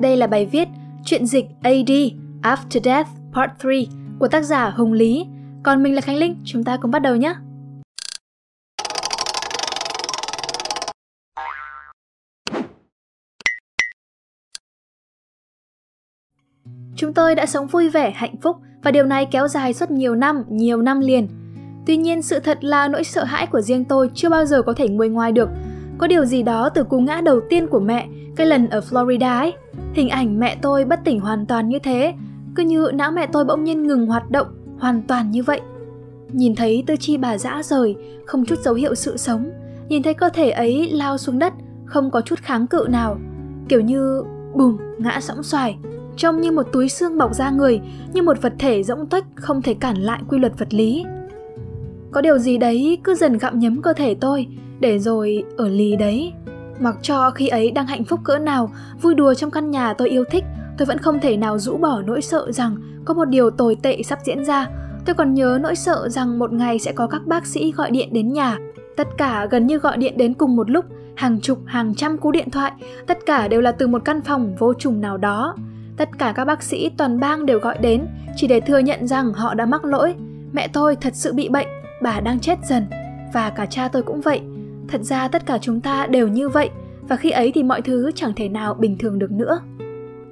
Đây là bài viết Chuyện dịch AD After Death Part 3 của tác giả Hùng Lý. Còn mình là Khánh Linh, chúng ta cùng bắt đầu nhé. Chúng tôi đã sống vui vẻ, hạnh phúc và điều này kéo dài suốt nhiều năm, nhiều năm liền. Tuy nhiên sự thật là nỗi sợ hãi của riêng tôi chưa bao giờ có thể nguôi ngoài được. Có điều gì đó từ cú ngã đầu tiên của mẹ, cái lần ở Florida ấy. Hình ảnh mẹ tôi bất tỉnh hoàn toàn như thế, cứ như não mẹ tôi bỗng nhiên ngừng hoạt động, hoàn toàn như vậy. Nhìn thấy tư chi bà dã rời, không chút dấu hiệu sự sống, nhìn thấy cơ thể ấy lao xuống đất, không có chút kháng cự nào. Kiểu như bùm, ngã sõng xoài, trông như một túi xương bọc ra người, như một vật thể rỗng tuếch không thể cản lại quy luật vật lý. Có điều gì đấy cứ dần gặm nhấm cơ thể tôi, để rồi ở lì đấy. Mặc cho khi ấy đang hạnh phúc cỡ nào, vui đùa trong căn nhà tôi yêu thích, tôi vẫn không thể nào rũ bỏ nỗi sợ rằng có một điều tồi tệ sắp diễn ra. Tôi còn nhớ nỗi sợ rằng một ngày sẽ có các bác sĩ gọi điện đến nhà. Tất cả gần như gọi điện đến cùng một lúc, hàng chục, hàng trăm cú điện thoại, tất cả đều là từ một căn phòng vô trùng nào đó. Tất cả các bác sĩ toàn bang đều gọi đến, chỉ để thừa nhận rằng họ đã mắc lỗi. Mẹ tôi thật sự bị bệnh, bà đang chết dần. Và cả cha tôi cũng vậy. Thật ra tất cả chúng ta đều như vậy, và khi ấy thì mọi thứ chẳng thể nào bình thường được nữa.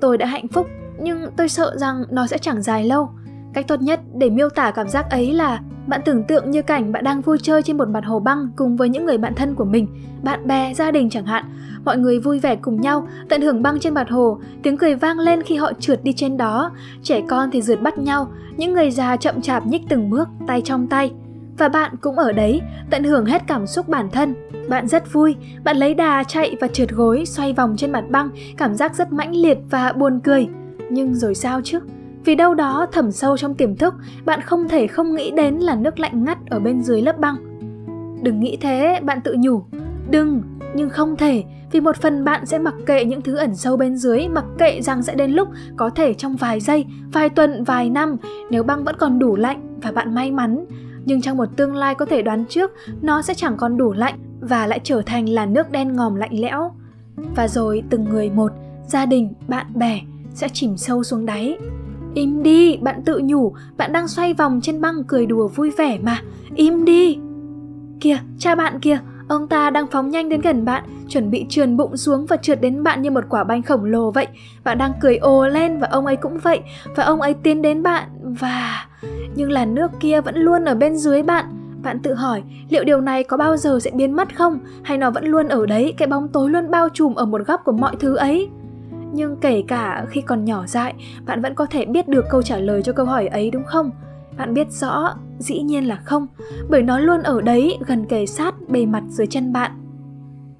Tôi đã hạnh phúc, nhưng tôi sợ rằng nó sẽ chẳng dài lâu. Cách tốt nhất để miêu tả cảm giác ấy là bạn tưởng tượng như cảnh bạn đang vui chơi trên một mặt hồ băng cùng với những người bạn thân của mình, bạn bè, gia đình chẳng hạn. Mọi người vui vẻ cùng nhau, tận hưởng băng trên mặt hồ, tiếng cười vang lên khi họ trượt đi trên đó. Trẻ con thì rượt bắt nhau, những người già chậm chạp nhích từng bước, tay trong tay. Và bạn cũng ở đấy, tận hưởng hết cảm xúc bản thân. Bạn rất vui, bạn lấy đà chạy và trượt gối, xoay vòng trên mặt băng, cảm giác rất mãnh liệt và buồn cười. Nhưng rồi sao chứ? Vì đâu đó thẩm sâu trong tiềm thức, bạn không thể không nghĩ đến là nước lạnh ngắt ở bên dưới lớp băng. Đừng nghĩ thế, bạn tự nhủ. Đừng, nhưng không thể, vì một phần bạn sẽ mặc kệ những thứ ẩn sâu bên dưới, mặc kệ rằng sẽ đến lúc có thể trong vài giây, vài tuần, vài năm, nếu băng vẫn còn đủ lạnh và bạn may mắn, nhưng trong một tương lai có thể đoán trước, nó sẽ chẳng còn đủ lạnh và lại trở thành là nước đen ngòm lạnh lẽo. Và rồi từng người một, gia đình, bạn bè sẽ chìm sâu xuống đáy. Im đi, bạn tự nhủ, bạn đang xoay vòng trên băng cười đùa vui vẻ mà. Im đi. Kìa, cha bạn kìa, ông ta đang phóng nhanh đến gần bạn, chuẩn bị trườn bụng xuống và trượt đến bạn như một quả banh khổng lồ vậy. Bạn đang cười ồ lên và ông ấy cũng vậy, và ông ấy tiến đến bạn và... Nhưng làn nước kia vẫn luôn ở bên dưới bạn, bạn tự hỏi liệu điều này có bao giờ sẽ biến mất không? Hay nó vẫn luôn ở đấy, cái bóng tối luôn bao trùm ở một góc của mọi thứ ấy? Nhưng kể cả khi còn nhỏ dại bạn vẫn có thể biết được câu trả lời cho câu hỏi ấy đúng không? Bạn biết rõ dĩ nhiên là không bởi nó luôn ở đấy gần kề sát bề mặt dưới chân bạn.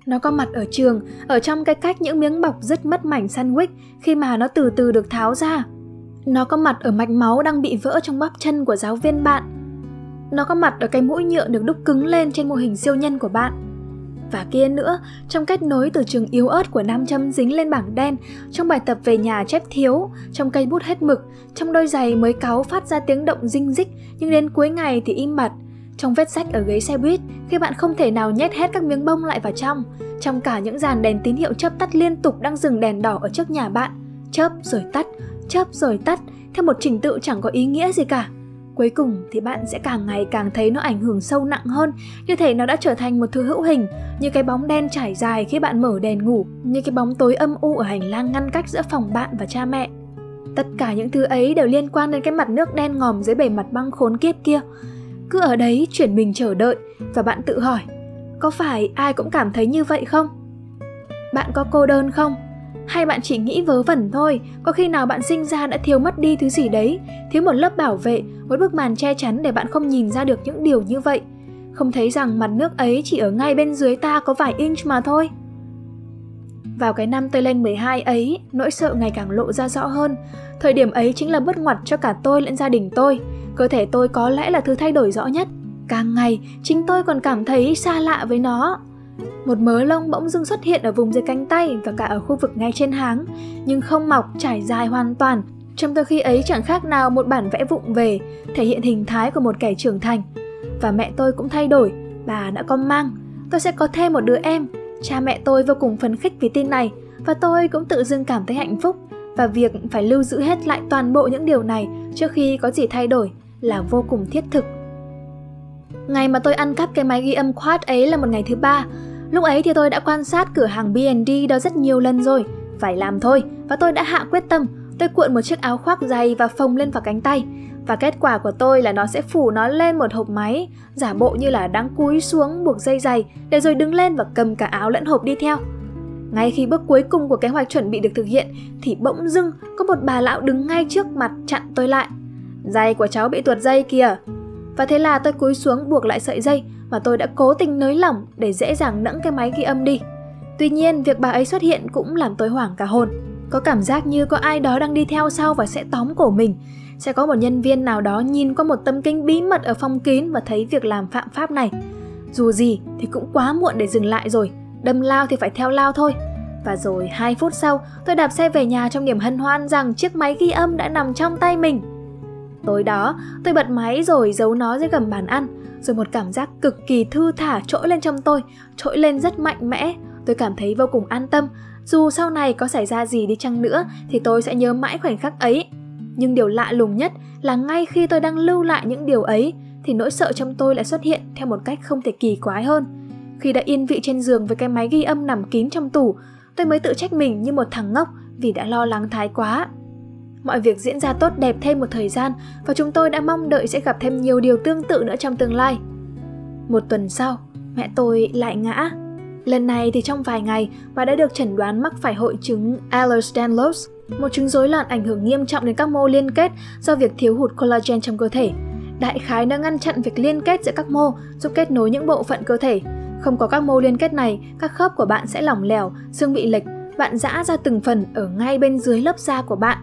Nó có mặt ở trường ở trong cái cách những miếng bọc rất mất mảnh sandwich khi mà nó từ từ được tháo ra. Nó có mặt ở mạch máu đang bị vỡ trong bắp chân của giáo viên bạn nó có mặt ở cái mũi nhựa được đúc cứng lên trên mô hình siêu nhân của bạn. Và kia nữa, trong kết nối từ trường yếu ớt của nam châm dính lên bảng đen, trong bài tập về nhà chép thiếu, trong cây bút hết mực, trong đôi giày mới cáu phát ra tiếng động dinh dích nhưng đến cuối ngày thì im bặt, trong vết sách ở ghế xe buýt khi bạn không thể nào nhét hết các miếng bông lại vào trong, trong cả những dàn đèn tín hiệu chớp tắt liên tục đang dừng đèn đỏ ở trước nhà bạn, chớp rồi tắt, chớp rồi tắt, theo một trình tự chẳng có ý nghĩa gì cả cuối cùng thì bạn sẽ càng ngày càng thấy nó ảnh hưởng sâu nặng hơn, như thể nó đã trở thành một thứ hữu hình, như cái bóng đen trải dài khi bạn mở đèn ngủ, như cái bóng tối âm u ở hành lang ngăn cách giữa phòng bạn và cha mẹ. Tất cả những thứ ấy đều liên quan đến cái mặt nước đen ngòm dưới bề mặt băng khốn kiếp kia. Cứ ở đấy chuyển mình chờ đợi, và bạn tự hỏi, có phải ai cũng cảm thấy như vậy không? Bạn có cô đơn không? Hay bạn chỉ nghĩ vớ vẩn thôi có khi nào bạn sinh ra đã thiếu mất đi thứ gì đấy thiếu một lớp bảo vệ một bức màn che chắn để bạn không nhìn ra được những điều như vậy không thấy rằng mặt nước ấy chỉ ở ngay bên dưới ta có vài inch mà thôi vào cái năm tôi lên 12 ấy, nỗi sợ ngày càng lộ ra rõ hơn. Thời điểm ấy chính là bất ngoặt cho cả tôi lẫn gia đình tôi. Cơ thể tôi có lẽ là thứ thay đổi rõ nhất. Càng ngày, chính tôi còn cảm thấy xa lạ với nó. Một mớ lông bỗng dưng xuất hiện ở vùng dưới cánh tay và cả ở khu vực ngay trên háng, nhưng không mọc trải dài hoàn toàn. Trong thời khi ấy chẳng khác nào một bản vẽ vụng về, thể hiện hình thái của một kẻ trưởng thành. Và mẹ tôi cũng thay đổi, bà đã có mang. Tôi sẽ có thêm một đứa em. Cha mẹ tôi vô cùng phấn khích vì tin này. và tôi cũng tự dưng cảm thấy hạnh phúc và việc phải lưu giữ hết lại toàn bộ những điều này trước khi có gì thay đổi là vô cùng thiết thực. Ngày mà tôi ăn cắp cái máy ghi âm quad ấy là một ngày thứ ba. Lúc ấy thì tôi đã quan sát cửa hàng B&D đó rất nhiều lần rồi. Phải làm thôi, và tôi đã hạ quyết tâm. Tôi cuộn một chiếc áo khoác dày và phồng lên vào cánh tay. Và kết quả của tôi là nó sẽ phủ nó lên một hộp máy, giả bộ như là đang cúi xuống buộc dây dày, để rồi đứng lên và cầm cả áo lẫn hộp đi theo. Ngay khi bước cuối cùng của kế hoạch chuẩn bị được thực hiện thì bỗng dưng có một bà lão đứng ngay trước mặt chặn tôi lại. Giày của cháu bị tuột dây kìa. Và thế là tôi cúi xuống buộc lại sợi dây mà tôi đã cố tình nới lỏng để dễ dàng nẫng cái máy ghi âm đi. Tuy nhiên, việc bà ấy xuất hiện cũng làm tôi hoảng cả hồn. Có cảm giác như có ai đó đang đi theo sau và sẽ tóm cổ mình. Sẽ có một nhân viên nào đó nhìn qua một tấm kính bí mật ở phòng kín và thấy việc làm phạm pháp này. Dù gì thì cũng quá muộn để dừng lại rồi, đâm lao thì phải theo lao thôi. Và rồi 2 phút sau, tôi đạp xe về nhà trong niềm hân hoan rằng chiếc máy ghi âm đã nằm trong tay mình. Tối đó, tôi bật máy rồi giấu nó dưới gầm bàn ăn, rồi một cảm giác cực kỳ thư thả trỗi lên trong tôi, trỗi lên rất mạnh mẽ. Tôi cảm thấy vô cùng an tâm, dù sau này có xảy ra gì đi chăng nữa thì tôi sẽ nhớ mãi khoảnh khắc ấy. Nhưng điều lạ lùng nhất là ngay khi tôi đang lưu lại những điều ấy thì nỗi sợ trong tôi lại xuất hiện theo một cách không thể kỳ quái hơn. Khi đã yên vị trên giường với cái máy ghi âm nằm kín trong tủ, tôi mới tự trách mình như một thằng ngốc vì đã lo lắng thái quá. Mọi việc diễn ra tốt đẹp thêm một thời gian và chúng tôi đã mong đợi sẽ gặp thêm nhiều điều tương tự nữa trong tương lai. Một tuần sau, mẹ tôi lại ngã. Lần này thì trong vài ngày, bà đã được chẩn đoán mắc phải hội chứng Ehlers-Danlos, một chứng rối loạn ảnh hưởng nghiêm trọng đến các mô liên kết do việc thiếu hụt collagen trong cơ thể. Đại khái đã ngăn chặn việc liên kết giữa các mô, giúp kết nối những bộ phận cơ thể. Không có các mô liên kết này, các khớp của bạn sẽ lỏng lẻo, xương bị lệch, bạn giã ra từng phần ở ngay bên dưới lớp da của bạn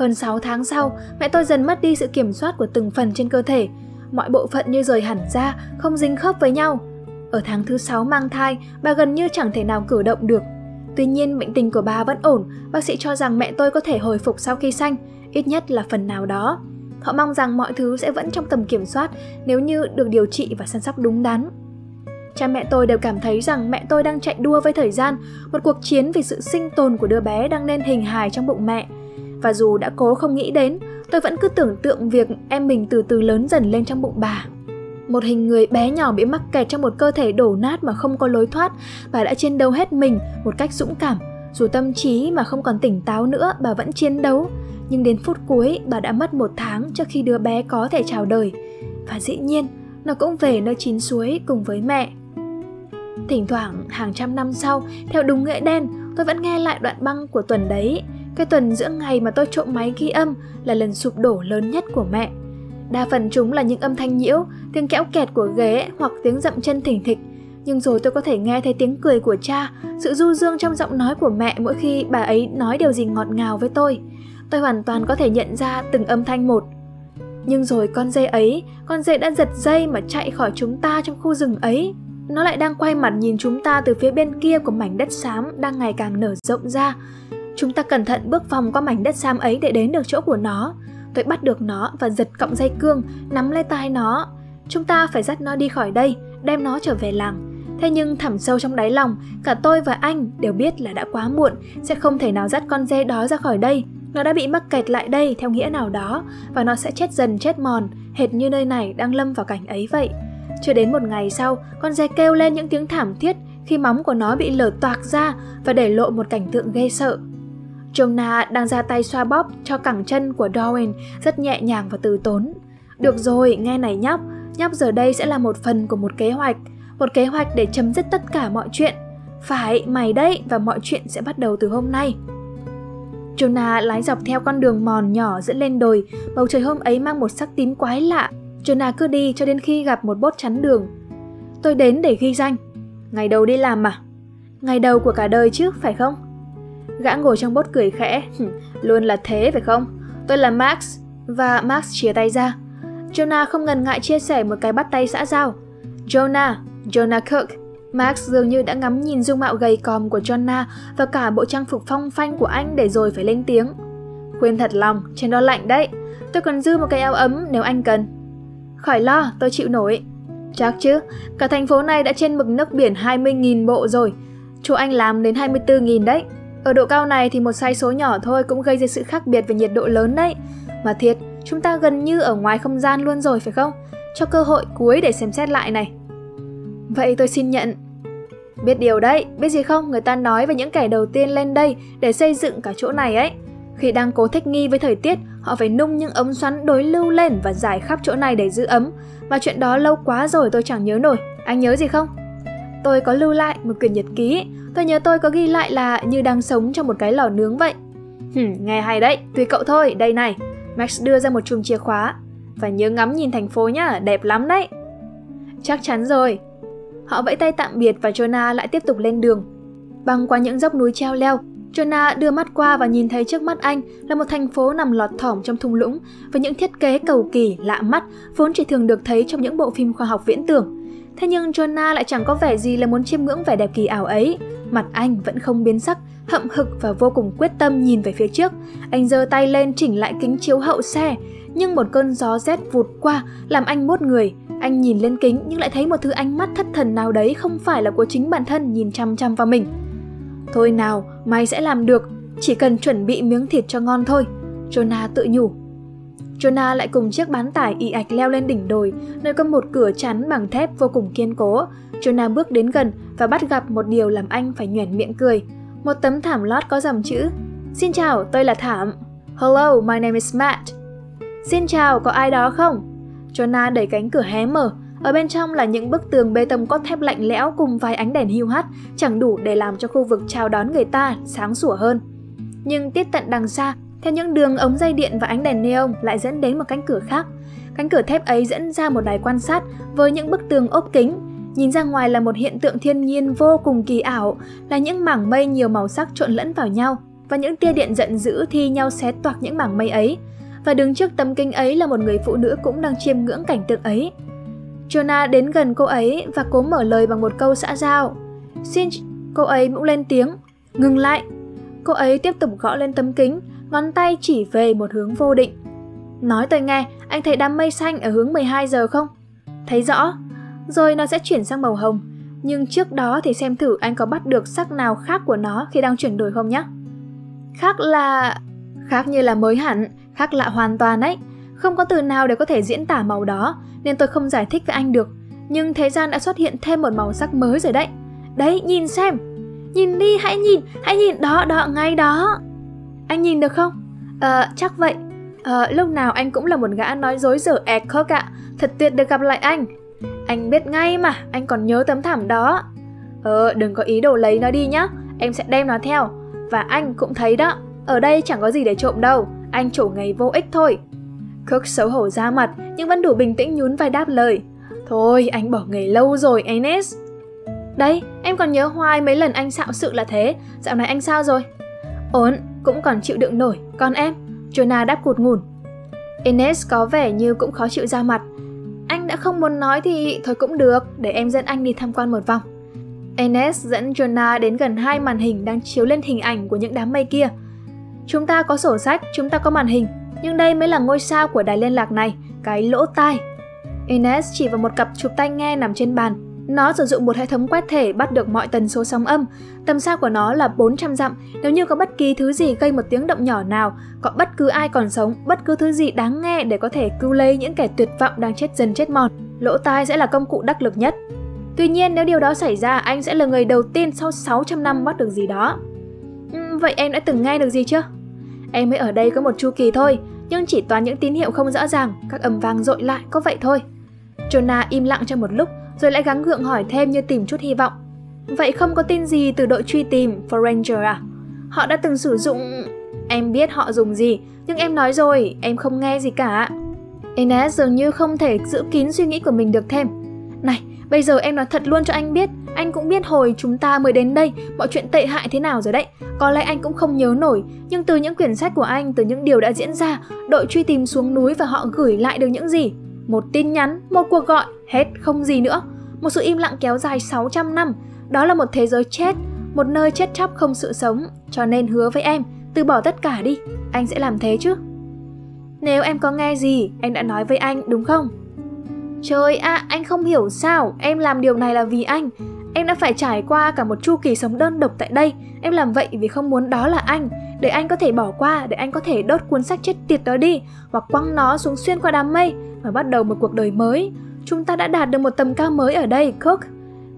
hơn 6 tháng sau, mẹ tôi dần mất đi sự kiểm soát của từng phần trên cơ thể. Mọi bộ phận như rời hẳn ra, không dính khớp với nhau. Ở tháng thứ 6 mang thai, bà gần như chẳng thể nào cử động được. Tuy nhiên, bệnh tình của bà vẫn ổn, bác sĩ cho rằng mẹ tôi có thể hồi phục sau khi sanh, ít nhất là phần nào đó. Họ mong rằng mọi thứ sẽ vẫn trong tầm kiểm soát nếu như được điều trị và săn sóc đúng đắn. Cha mẹ tôi đều cảm thấy rằng mẹ tôi đang chạy đua với thời gian, một cuộc chiến vì sự sinh tồn của đứa bé đang nên hình hài trong bụng mẹ – và dù đã cố không nghĩ đến, tôi vẫn cứ tưởng tượng việc em mình từ từ lớn dần lên trong bụng bà. Một hình người bé nhỏ bị mắc kẹt trong một cơ thể đổ nát mà không có lối thoát, bà đã chiến đấu hết mình một cách dũng cảm. Dù tâm trí mà không còn tỉnh táo nữa, bà vẫn chiến đấu. Nhưng đến phút cuối, bà đã mất một tháng trước khi đứa bé có thể chào đời. Và dĩ nhiên, nó cũng về nơi chín suối cùng với mẹ. Thỉnh thoảng, hàng trăm năm sau, theo đúng nghĩa đen, tôi vẫn nghe lại đoạn băng của tuần đấy cái tuần giữa ngày mà tôi trộm máy ghi âm là lần sụp đổ lớn nhất của mẹ. Đa phần chúng là những âm thanh nhiễu, tiếng kéo kẹt của ghế hoặc tiếng dậm chân thỉnh thịch. Nhưng rồi tôi có thể nghe thấy tiếng cười của cha, sự du dương trong giọng nói của mẹ mỗi khi bà ấy nói điều gì ngọt ngào với tôi. Tôi hoàn toàn có thể nhận ra từng âm thanh một. Nhưng rồi con dê ấy, con dê đã giật dây mà chạy khỏi chúng ta trong khu rừng ấy. Nó lại đang quay mặt nhìn chúng ta từ phía bên kia của mảnh đất xám đang ngày càng nở rộng ra. Chúng ta cẩn thận bước vòng qua mảnh đất xám ấy để đến được chỗ của nó. Tôi bắt được nó và giật cọng dây cương, nắm lấy tai nó. Chúng ta phải dắt nó đi khỏi đây, đem nó trở về làng. Thế nhưng thẳm sâu trong đáy lòng, cả tôi và anh đều biết là đã quá muộn, sẽ không thể nào dắt con dê đó ra khỏi đây. Nó đã bị mắc kẹt lại đây theo nghĩa nào đó và nó sẽ chết dần chết mòn, hệt như nơi này đang lâm vào cảnh ấy vậy. Chưa đến một ngày sau, con dê kêu lên những tiếng thảm thiết khi móng của nó bị lở toạc ra và để lộ một cảnh tượng ghê sợ. Jonah đang ra tay xoa bóp cho cẳng chân của Darwin rất nhẹ nhàng và từ tốn. Được rồi, nghe này nhóc, nhóc giờ đây sẽ là một phần của một kế hoạch, một kế hoạch để chấm dứt tất cả mọi chuyện. Phải, mày đấy, và mọi chuyện sẽ bắt đầu từ hôm nay. Jonah lái dọc theo con đường mòn nhỏ dẫn lên đồi, bầu trời hôm ấy mang một sắc tím quái lạ. Jonah cứ đi cho đến khi gặp một bốt chắn đường. Tôi đến để ghi danh. Ngày đầu đi làm mà. Ngày đầu của cả đời chứ, phải không? Gã ngồi trong bốt cười khẽ. Luôn là thế phải không? Tôi là Max. Và Max chia tay ra. Jonah không ngần ngại chia sẻ một cái bắt tay xã giao. Jonah, Jonah Cook. Max dường như đã ngắm nhìn dung mạo gầy còm của Jonah và cả bộ trang phục phong phanh của anh để rồi phải lên tiếng. Khuyên thật lòng, trên đó lạnh đấy. Tôi còn dư một cái áo ấm nếu anh cần. Khỏi lo, tôi chịu nổi. Chắc chứ, cả thành phố này đã trên mực nước biển 20.000 bộ rồi. Chỗ anh làm đến 24.000 đấy. Ở độ cao này thì một sai số nhỏ thôi cũng gây ra sự khác biệt về nhiệt độ lớn đấy. Mà thiệt, chúng ta gần như ở ngoài không gian luôn rồi phải không? Cho cơ hội cuối để xem xét lại này. Vậy tôi xin nhận. Biết điều đấy, biết gì không, người ta nói về những kẻ đầu tiên lên đây để xây dựng cả chỗ này ấy. Khi đang cố thích nghi với thời tiết, họ phải nung những ống xoắn đối lưu lên và giải khắp chỗ này để giữ ấm. Và chuyện đó lâu quá rồi tôi chẳng nhớ nổi. Anh nhớ gì không? Tôi có lưu lại một quyển nhật ký. Tôi nhớ tôi có ghi lại là như đang sống trong một cái lò nướng vậy. Hừm, nghe hay đấy, tùy cậu thôi, đây này. Max đưa ra một chùm chìa khóa. Phải nhớ ngắm nhìn thành phố nhá, đẹp lắm đấy. Chắc chắn rồi. Họ vẫy tay tạm biệt và Jonah lại tiếp tục lên đường. Băng qua những dốc núi treo leo, Jonah đưa mắt qua và nhìn thấy trước mắt anh là một thành phố nằm lọt thỏm trong thung lũng với những thiết kế cầu kỳ, lạ mắt, vốn chỉ thường được thấy trong những bộ phim khoa học viễn tưởng. Thế nhưng Jonah lại chẳng có vẻ gì là muốn chiêm ngưỡng vẻ đẹp kỳ ảo ấy. Mặt anh vẫn không biến sắc, hậm hực và vô cùng quyết tâm nhìn về phía trước. Anh giơ tay lên chỉnh lại kính chiếu hậu xe, nhưng một cơn gió rét vụt qua làm anh mốt người. Anh nhìn lên kính nhưng lại thấy một thứ ánh mắt thất thần nào đấy không phải là của chính bản thân nhìn chăm chăm vào mình. Thôi nào, mày sẽ làm được, chỉ cần chuẩn bị miếng thịt cho ngon thôi. Jonah tự nhủ. Jonah lại cùng chiếc bán tải y ạch leo lên đỉnh đồi, nơi có một cửa chắn bằng thép vô cùng kiên cố. Jonah bước đến gần và bắt gặp một điều làm anh phải nhoẻn miệng cười. Một tấm thảm lót có dòng chữ Xin chào, tôi là Thảm. Hello, my name is Matt. Xin chào, có ai đó không? Jonah đẩy cánh cửa hé mở, ở bên trong là những bức tường bê tông cốt thép lạnh lẽo cùng vài ánh đèn hiu hắt, chẳng đủ để làm cho khu vực chào đón người ta sáng sủa hơn. Nhưng tiết tận đằng xa, theo những đường ống dây điện và ánh đèn neon lại dẫn đến một cánh cửa khác. Cánh cửa thép ấy dẫn ra một đài quan sát với những bức tường ốp kính. Nhìn ra ngoài là một hiện tượng thiên nhiên vô cùng kỳ ảo, là những mảng mây nhiều màu sắc trộn lẫn vào nhau và những tia điện giận dữ thi nhau xé toạc những mảng mây ấy. Và đứng trước tấm kính ấy là một người phụ nữ cũng đang chiêm ngưỡng cảnh tượng ấy. Jonah đến gần cô ấy và cố mở lời bằng một câu xã giao. Xin, cô ấy cũng lên tiếng. Ngừng lại. Cô ấy tiếp tục gõ lên tấm kính, ngón tay chỉ về một hướng vô định. Nói tôi nghe, anh thấy đám mây xanh ở hướng 12 giờ không? Thấy rõ. Rồi nó sẽ chuyển sang màu hồng. Nhưng trước đó thì xem thử anh có bắt được sắc nào khác của nó khi đang chuyển đổi không nhé. Khác là... Khác như là mới hẳn, khác lạ hoàn toàn ấy. Không có từ nào để có thể diễn tả màu đó, nên tôi không giải thích với anh được. Nhưng thế gian đã xuất hiện thêm một màu sắc mới rồi đấy. Đấy, nhìn xem. Nhìn đi, hãy nhìn, hãy nhìn đó, đó, ngay đó. Anh nhìn được không? Ờ, chắc vậy. Ờ, lúc nào anh cũng là một gã nói dối dở ẹc khóc ạ. Thật tuyệt được gặp lại anh. Anh biết ngay mà, anh còn nhớ tấm thảm đó. Ờ, đừng có ý đồ lấy nó đi nhá. Em sẽ đem nó theo. Và anh cũng thấy đó, ở đây chẳng có gì để trộm đâu. Anh chủ ngày vô ích thôi. Cook xấu hổ ra mặt nhưng vẫn đủ bình tĩnh nhún vai đáp lời. Thôi, anh bỏ nghề lâu rồi, Ines. Đấy, em còn nhớ hoài mấy lần anh xạo sự là thế. Dạo này anh sao rồi? Ổn, cũng còn chịu đựng nổi. Còn em? Jonah đáp cụt ngủn. Ines có vẻ như cũng khó chịu ra mặt. Anh đã không muốn nói thì thôi cũng được, để em dẫn anh đi tham quan một vòng. Ines dẫn Jonah đến gần hai màn hình đang chiếu lên hình ảnh của những đám mây kia. Chúng ta có sổ sách, chúng ta có màn hình, nhưng đây mới là ngôi sao của đài liên lạc này, cái lỗ tai. Ines chỉ vào một cặp chụp tai nghe nằm trên bàn. Nó sử dụng một hệ thống quét thể bắt được mọi tần số sóng âm. Tầm xa của nó là 400 dặm. Nếu như có bất kỳ thứ gì gây một tiếng động nhỏ nào, có bất cứ ai còn sống, bất cứ thứ gì đáng nghe để có thể cứu lấy những kẻ tuyệt vọng đang chết dần chết mòn, lỗ tai sẽ là công cụ đắc lực nhất. Tuy nhiên nếu điều đó xảy ra, anh sẽ là người đầu tiên sau 600 năm bắt được gì đó. Uhm, vậy em đã từng nghe được gì chưa? Em mới ở đây có một chu kỳ thôi, nhưng chỉ toàn những tín hiệu không rõ ràng, các âm vang dội lại có vậy thôi. Jonah im lặng trong một lúc, rồi lại gắng gượng hỏi thêm như tìm chút hy vọng. Vậy không có tin gì từ đội truy tìm Foranger à? Họ đã từng sử dụng... Em biết họ dùng gì, nhưng em nói rồi, em không nghe gì cả. Ines dường như không thể giữ kín suy nghĩ của mình được thêm. Này, bây giờ em nói thật luôn cho anh biết, anh cũng biết hồi chúng ta mới đến đây, mọi chuyện tệ hại thế nào rồi đấy. Có lẽ anh cũng không nhớ nổi, nhưng từ những quyển sách của anh, từ những điều đã diễn ra, đội truy tìm xuống núi và họ gửi lại được những gì? Một tin nhắn, một cuộc gọi, hết không gì nữa. Một sự im lặng kéo dài 600 năm, đó là một thế giới chết, một nơi chết chóc không sự sống, cho nên hứa với em, từ bỏ tất cả đi, anh sẽ làm thế chứ. Nếu em có nghe gì, anh đã nói với anh đúng không? Trời ạ, à, anh không hiểu sao, em làm điều này là vì anh. Em đã phải trải qua cả một chu kỳ sống đơn độc tại đây. Em làm vậy vì không muốn đó là anh. Để anh có thể bỏ qua, để anh có thể đốt cuốn sách chết tiệt đó đi, hoặc quăng nó xuống xuyên qua đám mây và bắt đầu một cuộc đời mới. Chúng ta đã đạt được một tầm cao mới ở đây, Cook.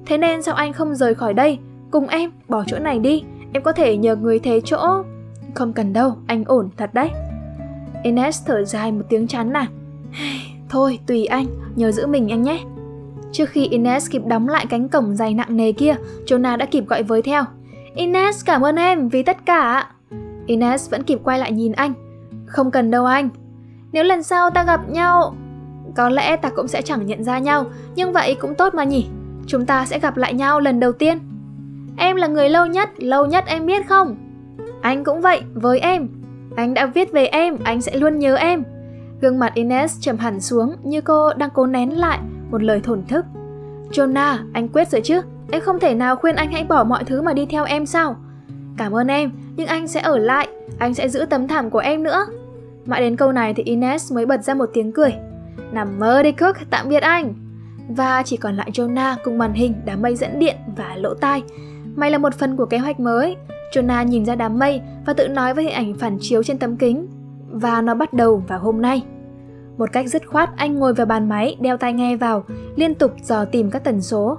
Thế nên sao anh không rời khỏi đây? Cùng em, bỏ chỗ này đi. Em có thể nhờ người thế chỗ. Không cần đâu, anh ổn thật đấy. Ines thở dài một tiếng chán nản. Thôi, tùy anh, nhờ giữ mình anh nhé. Trước khi Ines kịp đóng lại cánh cổng dày nặng nề kia, Jonah đã kịp gọi với theo. Ines cảm ơn em vì tất cả. Ines vẫn kịp quay lại nhìn anh. Không cần đâu anh. Nếu lần sau ta gặp nhau, có lẽ ta cũng sẽ chẳng nhận ra nhau, nhưng vậy cũng tốt mà nhỉ. Chúng ta sẽ gặp lại nhau lần đầu tiên. Em là người lâu nhất, lâu nhất em biết không? Anh cũng vậy, với em. Anh đã viết về em, anh sẽ luôn nhớ em. Gương mặt Ines trầm hẳn xuống như cô đang cố nén lại một lời thổn thức. Jonah, anh quyết rồi chứ? Em không thể nào khuyên anh hãy bỏ mọi thứ mà đi theo em sao? Cảm ơn em, nhưng anh sẽ ở lại, anh sẽ giữ tấm thảm của em nữa. Mãi đến câu này thì Ines mới bật ra một tiếng cười. Nằm mơ đi Cook, tạm biệt anh. Và chỉ còn lại Jonah cùng màn hình, đám mây dẫn điện và lỗ tai. Mày là một phần của kế hoạch mới. Jonah nhìn ra đám mây và tự nói với hình ảnh phản chiếu trên tấm kính. Và nó bắt đầu vào hôm nay. Một cách dứt khoát anh ngồi vào bàn máy, đeo tai nghe vào, liên tục dò tìm các tần số.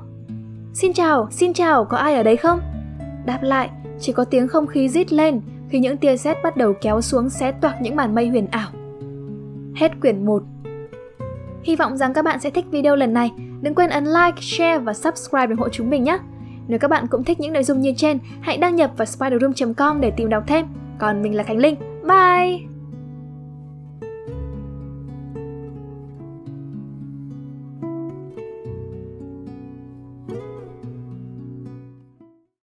Xin chào, xin chào, có ai ở đấy không? Đáp lại, chỉ có tiếng không khí rít lên khi những tia sét bắt đầu kéo xuống xé toạc những màn mây huyền ảo. Hết quyển 1 Hy vọng rằng các bạn sẽ thích video lần này. Đừng quên ấn like, share và subscribe để ủng hộ chúng mình nhé. Nếu các bạn cũng thích những nội dung như trên, hãy đăng nhập vào spiderroom.com để tìm đọc thêm. Còn mình là Khánh Linh. Bye!